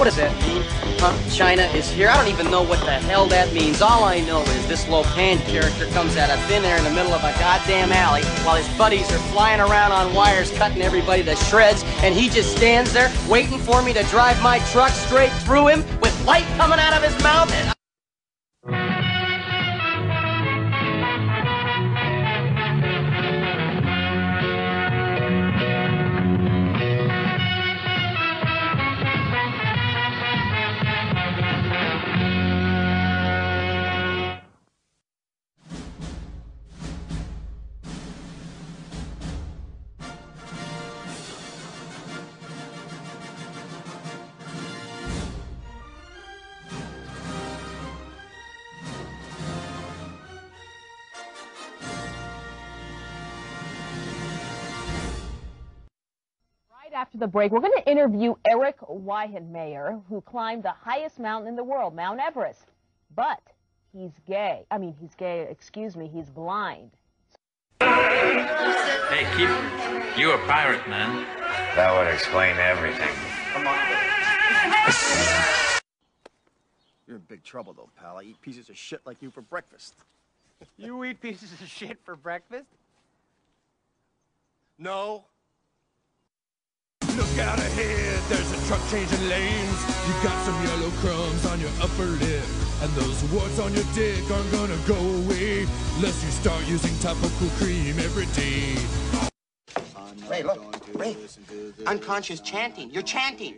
What does that mean? Huh? China is here? I don't even know what the hell that means. All I know is this Lo Pan character comes out of thin air in the middle of a goddamn alley while his buddies are flying around on wires cutting everybody to shreds, and he just stands there waiting for me to drive my truck straight through him with light coming out of his mouth. And after the break, we're going to interview Eric Weihenmayer, who climbed the highest mountain in the world, Mount Everest. But he's gay. I mean, he's gay, excuse me, he's blind. Hey, keep. You a pirate, man. That would explain everything. Come on. You're in big trouble, though, pal. I eat pieces of shit like you for breakfast. You eat pieces of shit for breakfast? No. Look out ahead, there's a truck changing lanes. You got some yellow crumbs on your upper lip. And those warts on your dick aren't gonna go away unless you start using topical cream every day. Ray, look. Ray. Unconscious chanting. You're chanting.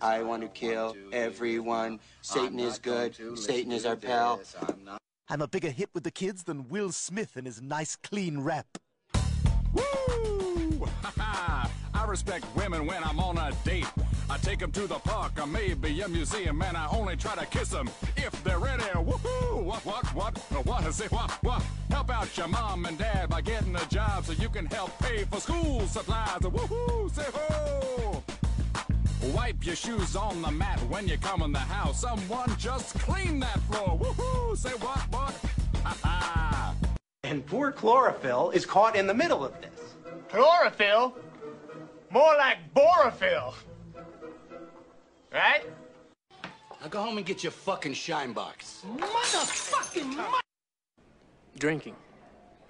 I want to kill everyone. Satan is good. Satan is our pal. I'm a bigger hit with the kids than Will Smith and his nice clean rap. Woo! I respect women when I'm on a date. I take them to the park or maybe a museum and I only try to kiss them if they're ready. Woohoo! What, what, what? What? Say what, what? Help out your mom and dad by getting a job so you can help pay for school supplies. Woohoo! Say ho! Wipe your shoes on the mat when you come in the house. Someone just clean that floor. Woohoo! Say what, what? Ha ha! And poor chlorophyll is caught in the middle of this. Chlorophyll? More like borophyll. Right? Now go home and get your fucking shine box. Motherfucking mother- drinking.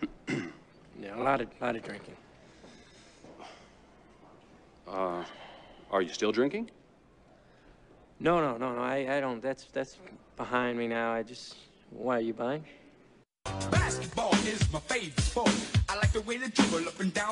yeah, a lot of, lot of drinking. Uh, are you still drinking? No, no, no, no. I, I don't. That's that's behind me now. I just. Why are you buying? Basketball is my favorite sport. I like the way they dribble up and down